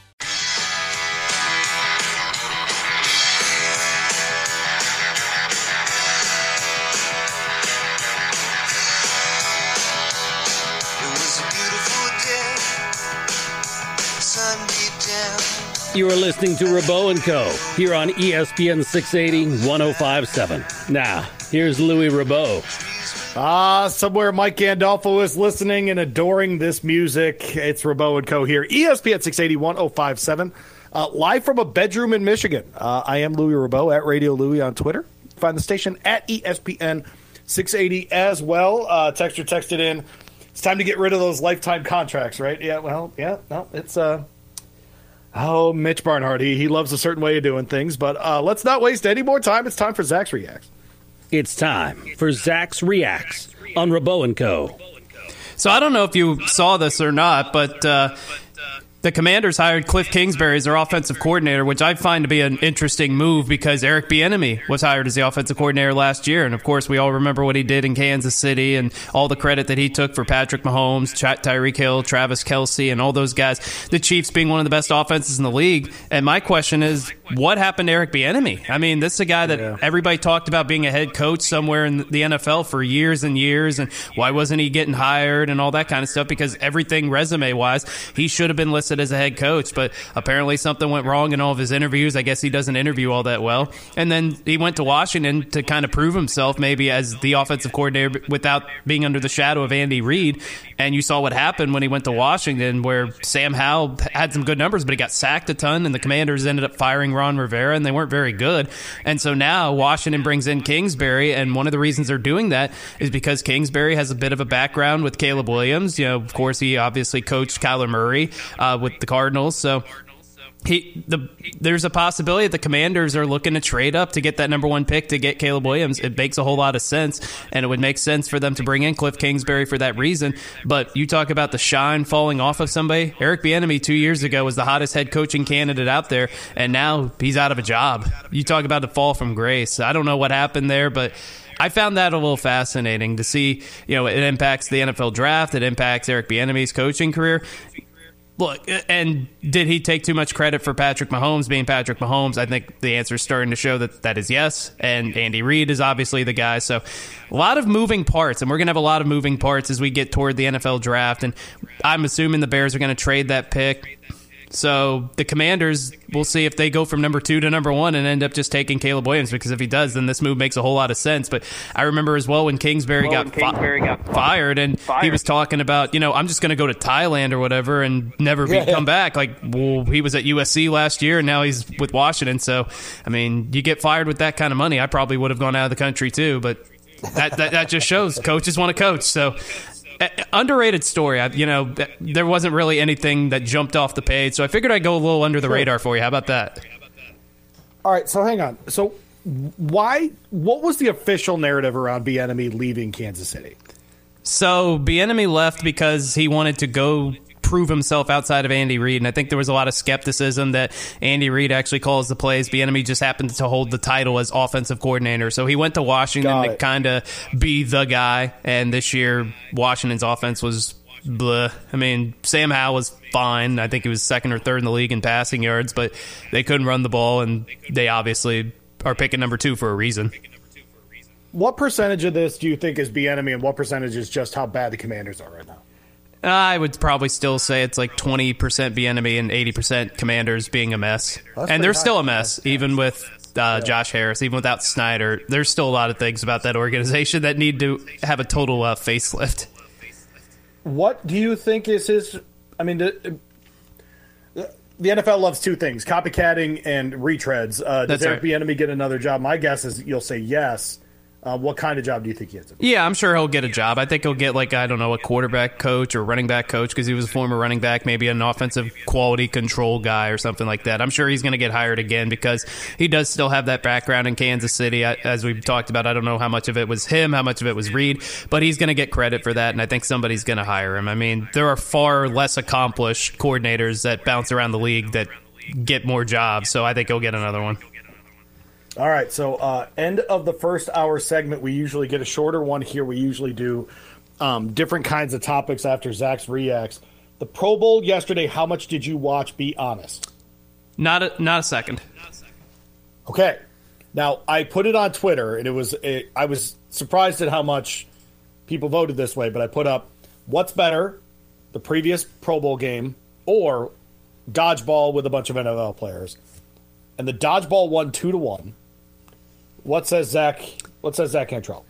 You are listening to Rabaut and Co. here on ESPN 680 1057. Now, here's Louis Rabaut. Ah, somewhere Mike Gandolfo is listening and adoring this music. It's Rabaut and Co. here. ESPN 680 1057. Uh, live from a bedroom in Michigan. Uh, I am Louis Rabaut at Radio Louie on Twitter. Find the station at ESPN 680 as well. Uh, texter texted in. It's time to get rid of those lifetime contracts, right? Yeah, well, yeah, no, it's uh Oh, Mitch Barnhart. He, he loves a certain way of doing things, but uh, let's not waste any more time. It's time for Zach's Reacts. It's time for Zach's Reacts on Rabaut and Co. So I don't know if you saw this or not, but uh, the Commanders hired Cliff Kingsbury as their offensive coordinator, which I find to be an interesting move because Eric Bieniemy was hired as the offensive coordinator last year, and of course we all remember what he did in Kansas City and all the credit that he took for Patrick Mahomes, Tyreek Hill, Travis Kelce, and all those guys. The Chiefs being one of the best offenses in the league. And my question is, what happened to Eric Bieniemy? I mean, this is a guy that Yeah. everybody talked about being a head coach somewhere in the NFL for years and years, and why wasn't he getting hired and all that kind of stuff? Because everything resume wise, he should have been listed as a head coach, but apparently something went wrong in all of his interviews. I guess he doesn't interview all that well, and then he went to Washington to kind of prove himself, maybe as the offensive coordinator without being under the shadow of Andy Reid. And you saw what happened when he went to Washington, where Sam Howell had some good numbers, but he got sacked a ton, and the Commanders ended up firing Ron Rivera, and they weren't very good. And so now Washington brings in Kingsbury, and one of the reasons they're doing that is because Kingsbury has a bit of a background with Caleb Williams. You know, of course, he obviously coached Kyler Murray uh, with the Cardinals, so he the there's a possibility that the commanders are looking to trade up to get that number one pick to get Caleb Williams. It makes a whole lot of sense, and it would make sense for them to bring in Cliff Kingsbury for that reason. But you talk about the shine falling off of somebody. Eric Bieniemy two years ago was the hottest head coaching candidate out there, and now he's out of a job. You talk about the fall from grace. I don't know what happened there, but. I found that a little fascinating to see. You know, it impacts the NFL draft. It impacts Eric Bieniemy's coaching career. Look, and did he take too much credit for Patrick Mahomes being Patrick Mahomes? I think the answer is starting to show that that is yes. And Andy Reid is obviously the guy. So a lot of moving parts, and we're going to have a lot of moving parts as we get toward the NFL draft. And I'm assuming the Bears are going to trade that pick. So the Commanders, we'll see if they go from number two to number one and end up just taking Caleb Williams. Because if he does, then this move makes a whole lot of sense. But I remember as well when Kingsbury, got, Kingsbury fi- fired, and he was talking about, you know, I'm just going to go to Thailand or whatever and never be, come back. Like, well, he was at USC last year, and now he's with Washington. So, I mean, you get fired with that kind of money, I probably would have gone out of the country too. But that that, that just shows coaches want to coach. So. Underrated story. I, you know, there wasn't really anything that jumped off the page, so I figured I'd go a little under the radar for you. How about that? All right, so hang on. So why? What was the official narrative around Bieniemy leaving Kansas City? So Bieniemy left because he wanted to go prove himself outside of Andy Reid, and I think there was a lot of skepticism that Andy Reid actually calls the plays. Bieniemy just happened to hold the title as offensive coordinator, so he went to Washington to kind of be the guy. And this year, Washington's offense was. Blah. I mean, Sam Howell was fine. I think he was second or third in the league in passing yards, but they couldn't run the ball, and they obviously are picking number two for a reason. What percentage of this do you think is Bieniemy, and what percentage is just how bad the Commanders are right now? I would probably still say it's like 20% Bieniemy and 80% commanders being a mess. And they're still a mess, even with uh, Josh Harris, even without Snyder. There's still a lot of things about that organization that need to have a total uh, facelift. What do you think is his? I mean, the, the NFL loves two things: copycatting and retreads. Uh, does That's Eric right. Get another job? My guess is you'll say yes. Uh, what kind of job do you think he has? Yeah, I'm sure he'll get a job. I think he'll get like I don't know a quarterback coach or running back coach because he was a former running back, maybe an offensive quality control guy or something like that. I'm sure he's going to get hired again because he does still have that background in Kansas City. As we've talked about, I don't know how much of it was him, how much of it was Reid, but he's going to get credit for that, and I think somebody's going to hire him. I mean, there are far less accomplished coordinators that bounce around the league that get more jobs, so I think he'll get another one. All right, so uh, end of the first hour segment. We usually get a shorter one here. We usually do um, different kinds of topics after Zach's reacts. The Pro Bowl yesterday. How much did you watch? Be honest. Not a, not a second. Okay. Now I put it on Twitter, and it was it, I was surprised at how much people voted this way. But I put up what's better, the previous Pro Bowl game or dodgeball with a bunch of NFL players, and the dodgeball won two to one. What says Zach? What says Zach Cantrell?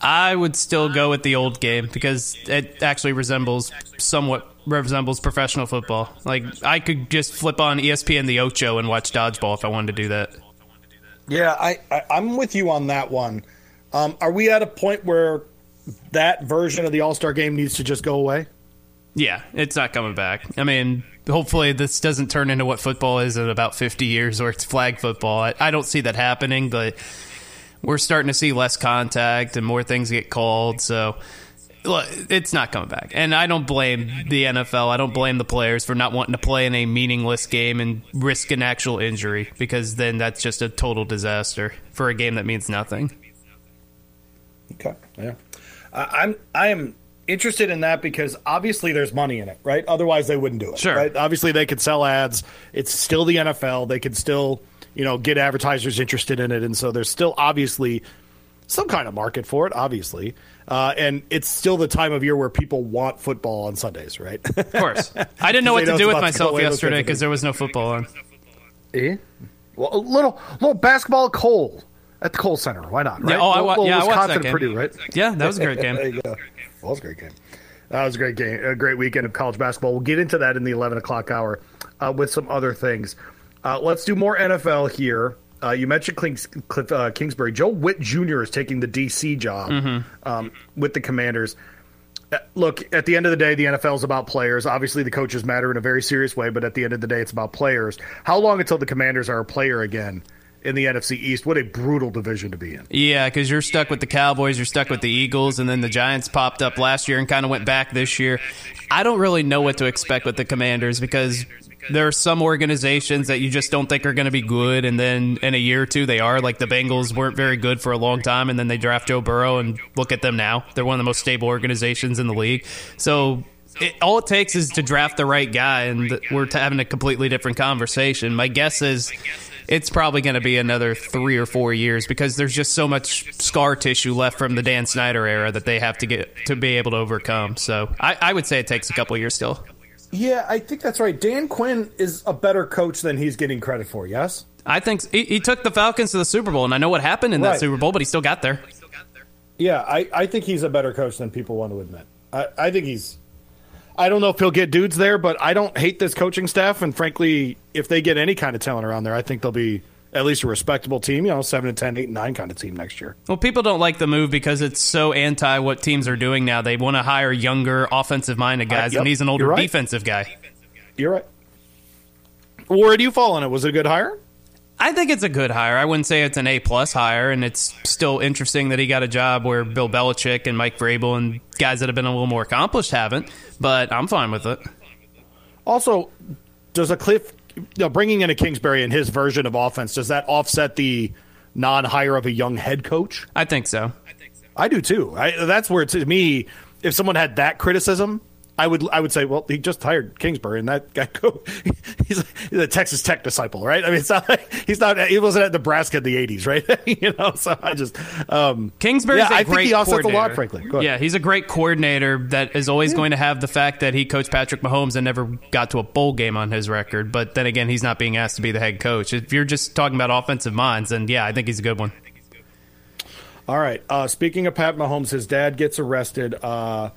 I would still go with the old game because it actually resembles somewhat resembles professional football. Like I could just flip on ESPN the Ocho and watch dodgeball if I wanted to do that. Yeah, I, I I'm with you on that one. Um, are we at a point where that version of the All Star game needs to just go away? Yeah, it's not coming back. I mean, hopefully this doesn't turn into what football is in about 50 years or it's flag football. I, I don't see that happening, but we're starting to see less contact and more things get called. So look, it's not coming back. And I don't blame the NFL. I don't blame the players for not wanting to play in a meaningless game and risk an actual injury because then that's just a total disaster for a game that means nothing. Okay. Yeah. I'm I am interested in that because obviously there's money in it, right? Otherwise they wouldn't do it. Sure. Right? Obviously they could sell ads. It's still the NFL. They could still, you know, get advertisers interested in it, and so there's still obviously some kind of market for it, obviously. Uh, and it's still the time of year where people want football on Sundays, right? Of course. [LAUGHS] I didn't know what to do with about to go myself yesterday because there was no football on. Eh? Well, a little little basketball at at the Kohl Center. Why not? Right? Yeah, oh, I wa- Little yeah, I watched that game. Purdue, right? Yeah, that was a great [LAUGHS] game. there you go. Well, was a great game. That was a great game. A great weekend of college basketball. We'll get into that in the eleven o'clock hour uh, with some other things. Uh, let's do more NFL here. Uh, you mentioned Cliff uh, Kingsbury. Joe Whitt Jr. is taking the DC job Mm-hmm. um, with the Commanders. Uh, Look, at the end of the day, the NFL is about players. Obviously, the coaches matter in a very serious way, but at the end of the day, it's about players. How long until the Commanders are a player again in the NFC East? What a brutal division to be in. Yeah, because you're stuck with the Cowboys, you're stuck with the Eagles, and then the Giants popped up last year and kind of went back this year. I don't really know what to expect with the Commanders because there are some organizations that you just don't think are going to be good, and then in a year or two they are. Like the Bengals weren't very good for a long time, and then they draft Joe Burrow, and look at them now. They're one of the most stable organizations in the league. So it, all it takes is to draft the right guy, and we're having a completely different conversation. My guess is it's probably going to be another three or four years because there's just so much scar tissue left from the Dan Snyder era that they have to get to be able to overcome. So I, I would say it takes a couple years still. Yeah, I think that's right. Dan Quinn is a better coach than he's getting credit for. Yes. I think he, he took the Falcons to the Super Bowl, and I know what happened in Right. that Super Bowl, but he still got there. Yeah, I, I think he's a better coach than people want to admit. I, I think he's. I don't know if he'll get dudes there, but I don't hate this coaching staff. And frankly, if they get any kind of talent around there, I think they'll be at least a respectable team. You know, seven and 10, 8 and nine kind of team next year. Well, people don't like the move because it's so anti what teams are doing now. They want to hire younger, offensive minded guys, yep, and he's an older right. defensive guy. You're right. Where do you fall on it? Was it a good hire? I think it's a good hire. I wouldn't say it's an A plus hire, and it's still interesting that he got a job where Bill Belichick and Mike Vrabel and guys that have been a little more accomplished haven't. But I'm fine with it. Also, does a Cliff you know, bringing in a Kingsbury and his version of offense does that offset the non-hire of a young head coach? I think so. I think so. I do too. I, that's where to me, if someone had that criticism, I would I would say, well, he just hired Kingsbury, and that guy go, [LAUGHS] he's, he's a Texas Tech disciple, right? I mean, it's not like he's not he wasn't at Nebraska in the '80s, right? [LAUGHS] you know, so I just um, Kingsbury's yeah, a I great think he offsets a coordinator. lot, frankly. Yeah, he's a great coordinator that is always going to have the fact that he coached Patrick Mahomes and never got to a bowl game on his record. But then again, he's not being asked to be the head coach. If you're just talking about offensive minds, then yeah, I think he's a good one. All right. Uh, speaking of Pat Mahomes, his dad gets arrested. Uh,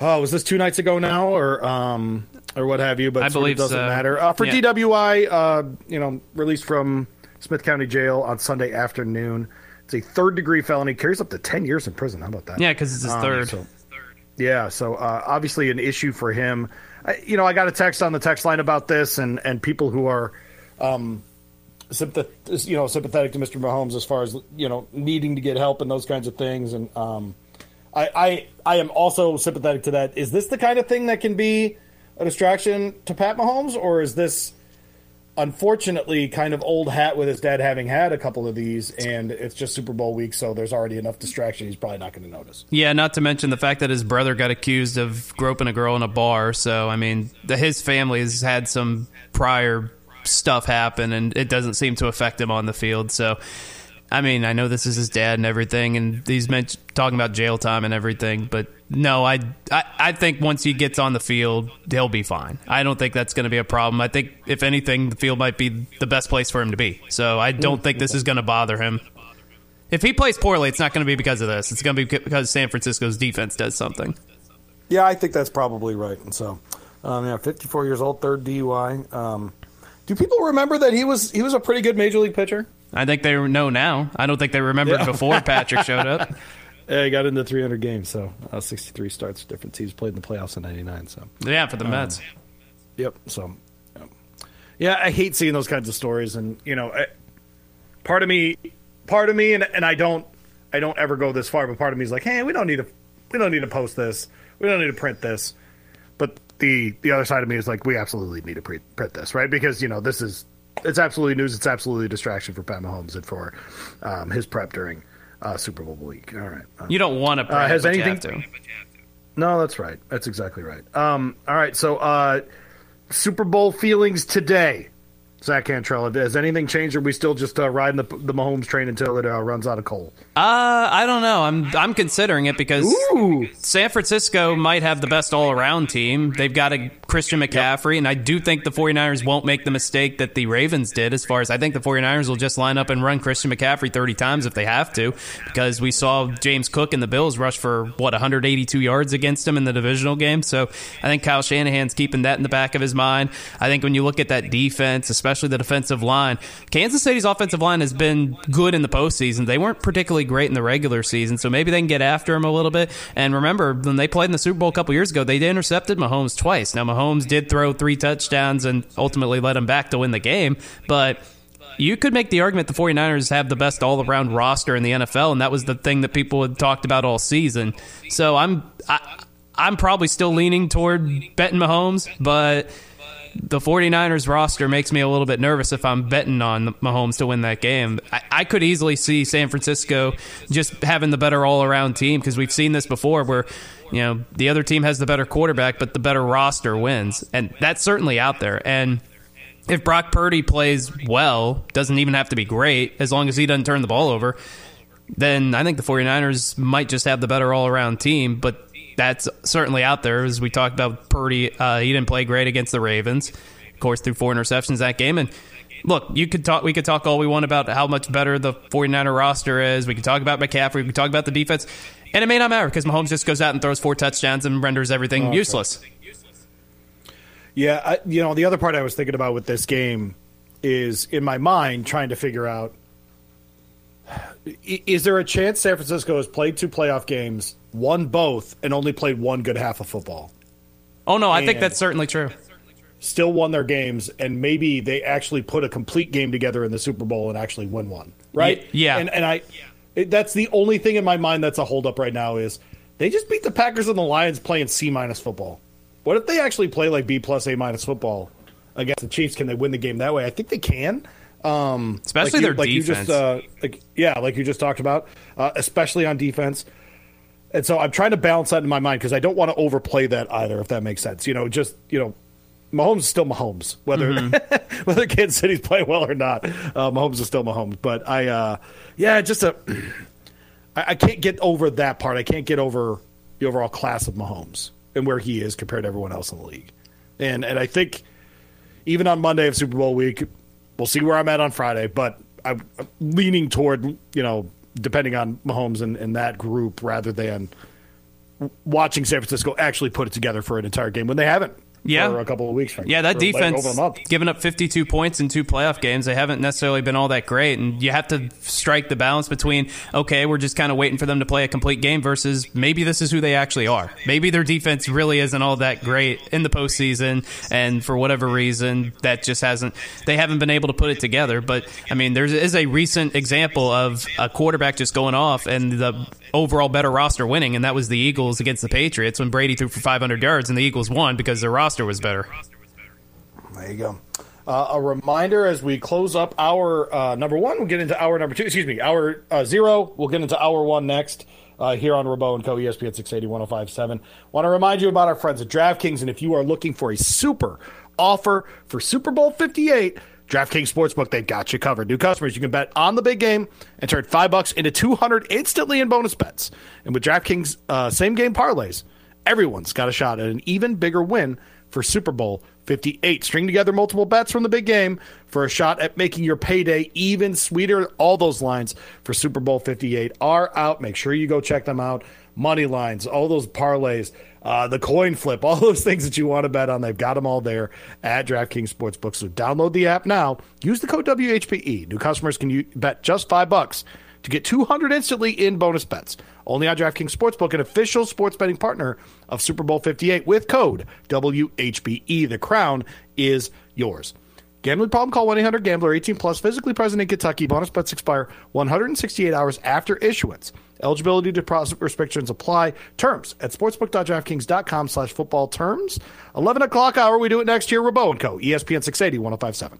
oh, was this two nights ago now, or um, or what have you? But I believe doesn't so. matter. Uh, for Yeah. DWI, uh, you know, released from Smith County Jail on Sunday afternoon. It's a third degree felony. Carries up to ten years in prison. How about that? Yeah, because it's his Um, third. so- yeah, so uh, obviously an issue for him. I, you know, I got a text on the text line about this, and and people who are, um, sympath- you know, sympathetic to Mr. Mahomes as far as you know needing to get help and those kinds of things, and um, I, I I am also sympathetic to that. Is this the kind of thing that can be a distraction to Pat Mahomes, or is this? Unfortunately, kind of old hat with his dad having had a couple of these, and it's just Super Bowl week, so there's already enough distraction. He's probably not going to notice. Yeah, not to mention the fact that his brother got accused of groping a girl in a bar. So, I mean, the, his family has had some prior stuff happen, and it doesn't seem to affect him on the field. So, I mean, I know this is his dad and everything, and he's meant talking about jail time and everything, but no, I, I, I think once he gets on the field, he'll be fine. I don't think that's going to be a problem. I think, if anything, the field might be the best place for him to be. So, I don't think this is going to bother him. If he plays poorly, it's not going to be because of this. It's going to be because San Francisco's defense does something. Yeah, I think that's probably right. And so, um, yeah, 54 years old, third DUI. Um, do people remember that he was he was a pretty good major league pitcher? I think they know now. I don't think they remembered Yeah. before Patrick showed up. [LAUGHS] Yeah, he got into 300 games, so uh, 63 starts, different teams played in the playoffs in '99. So, Yeah, for the Mets. yep. So, yeah. yeah, I hate seeing those kinds of stories, and you know, I, part of me, part of me, and, and I don't, I don't ever go this far, but part of me is like, hey, we don't need to, we don't need to post this, we don't need to print this, but the the other side of me is like, we absolutely need to pre- print this, right? Because you know, this is it's absolutely news, it's absolutely a distraction for Pat Mahomes and for um, his prep during uh, Super Bowl week. All right, uh, You don't want to, Uh, has anything- no, that's right. That's exactly right. Um, all right, so uh, Super Bowl feelings today. Zach Cantrell, has anything changed, or are we still just uh, riding the, the Mahomes train until it uh, runs out of coal? Uh, I don't know. I'm I'm considering it because Ooh. San Francisco might have the best all around team. They've got a Christian McCaffrey, and I do think the 49ers won't make the mistake that the Ravens did as far as I think the 49ers will just line up and run Christian McCaffrey 30 times if they have to because we saw James Cook and the Bills rush for what 182 yards against him in the divisional game. So I think Kyle Shanahan's keeping that in the back of his mind. I think when you look at that defense, especially the defensive line, Kansas City's offensive line has been good in the postseason. They weren't particularly great in the regular season, so maybe they can get after him a little bit. And remember, when they played in the Super Bowl a couple years ago, they intercepted Mahomes twice. Now, Mahomes did throw three touchdowns and ultimately led him back to win the game, but you could make the argument the 49ers have the best all around roster in the NFL, and that was the thing that people had talked about all season. So I'm I, I'm probably still leaning toward betting Mahomes, but the 49ers roster makes me a little bit nervous if I'm betting on Mahomes to win that game. I, I could easily see San Francisco just having the better all around team because we've seen this before where. You know, the other team has the better quarterback, but the better roster wins. And that's certainly out there. And if Brock Purdy plays well, doesn't even have to be great, as long as he doesn't turn the ball over, then I think the 49ers might just have the better all around team. But that's certainly out there. As we talked about Purdy, uh, he didn't play great against the Ravens. Of course, threw four interceptions that game. And look, you could talk. We could talk all we want about how much better the 49er roster is. We could talk about McCaffrey. We could talk about the defense. And it may not matter because Mahomes just goes out and throws four touchdowns and renders everything useless. Yeah, I, you know, the other part I was thinking about with this game is in my mind trying to figure out is there a chance San Francisco has played two playoff games, won both, and only played one good half of football? Oh no, I think that's certainly true. Still won their games, and maybe they actually put a complete game together in the Super Bowl and actually win one, right? Yeah. and and I, it, that's the only thing in my mind that's a holdup right now is they just beat the Packers and the Lions playing C minus football. What if they actually play like B plus A minus football against the Chiefs? Can they win the game that way? I think they can. Um, Especially like you, their like You defense. just, uh, like, yeah, like you just talked about, uh, especially on defense. And so I'm trying to balance that in my mind because I don't want to overplay that either, if that makes sense. You know, just, you know, Mahomes is still Mahomes, whether mm-hmm. [LAUGHS] whether Kansas City's playing well or not. Uh, Mahomes is still Mahomes. But I, uh, yeah, just a, [CLEARS THROAT] I, I can't get over that part. I can't get over the overall class of Mahomes and where he is compared to everyone else in the league. And and I think even on Monday of Super Bowl week, we'll see where I'm at on Friday. But I'm leaning toward you know depending on Mahomes and, and that group rather than watching San Francisco actually put it together for an entire game when they haven't yeah. for a couple of weeks. Yeah, that defense giving up 52 points in two playoff games. They haven't necessarily been all that great, and you have to strike the balance between okay, we're just kind of waiting for them to play a complete game versus maybe this is who they actually are. Maybe their defense really isn't all that great in the postseason, and for whatever reason, that just hasn't they haven't been able to put it together. But I mean, there is a recent example of a quarterback just going off and the overall better roster winning, and that was the Eagles against the Patriots when Brady threw for 500 yards and the Eagles won because their roster was better. There you go. Uh, a reminder as we close up our uh, number one, we'll get into hour number two. Excuse me, hour uh, zero. We'll get into hour one next. Uh, here on Rabaut and Co. ESPN 680 1057. Want to remind you about our friends at DraftKings. And if you are looking for a super offer for Super Bowl 58, DraftKings Sportsbook, they've got you covered. New customers, you can bet on the big game and turn five bucks into 200 instantly in bonus bets. And with DraftKings uh, same game parlays, everyone's got a shot at an even bigger win for Super Bowl 58. String together multiple bets from the big game for a shot at making your payday even sweeter. All those lines for Super Bowl 58 are out. Make sure you go check them out. Money lines, all those parlays uh, the coin flip, [LAUGHS] all those things that you want to bet on. They've got them all there at DraftKings Sportsbook. So download the app now. Use the code WHPE. New customers can bet just five bucks to get 200 instantly in bonus bets. Only on DraftKings Sportsbook, an official sports betting partner of Super Bowl 58 with code WHPE. The crown is yours. Gambling problem? Call 1-800-GAMBLER. 18 plus. Physically present in Kentucky. Bonus bets expire 168 hours after issuance. Eligibility to deposit restrictions apply. Terms at sportsbook.draftkings.com slash football terms. 11 o'clock hour. We do it next year. Rabaut & Co. ESPN 680 1057.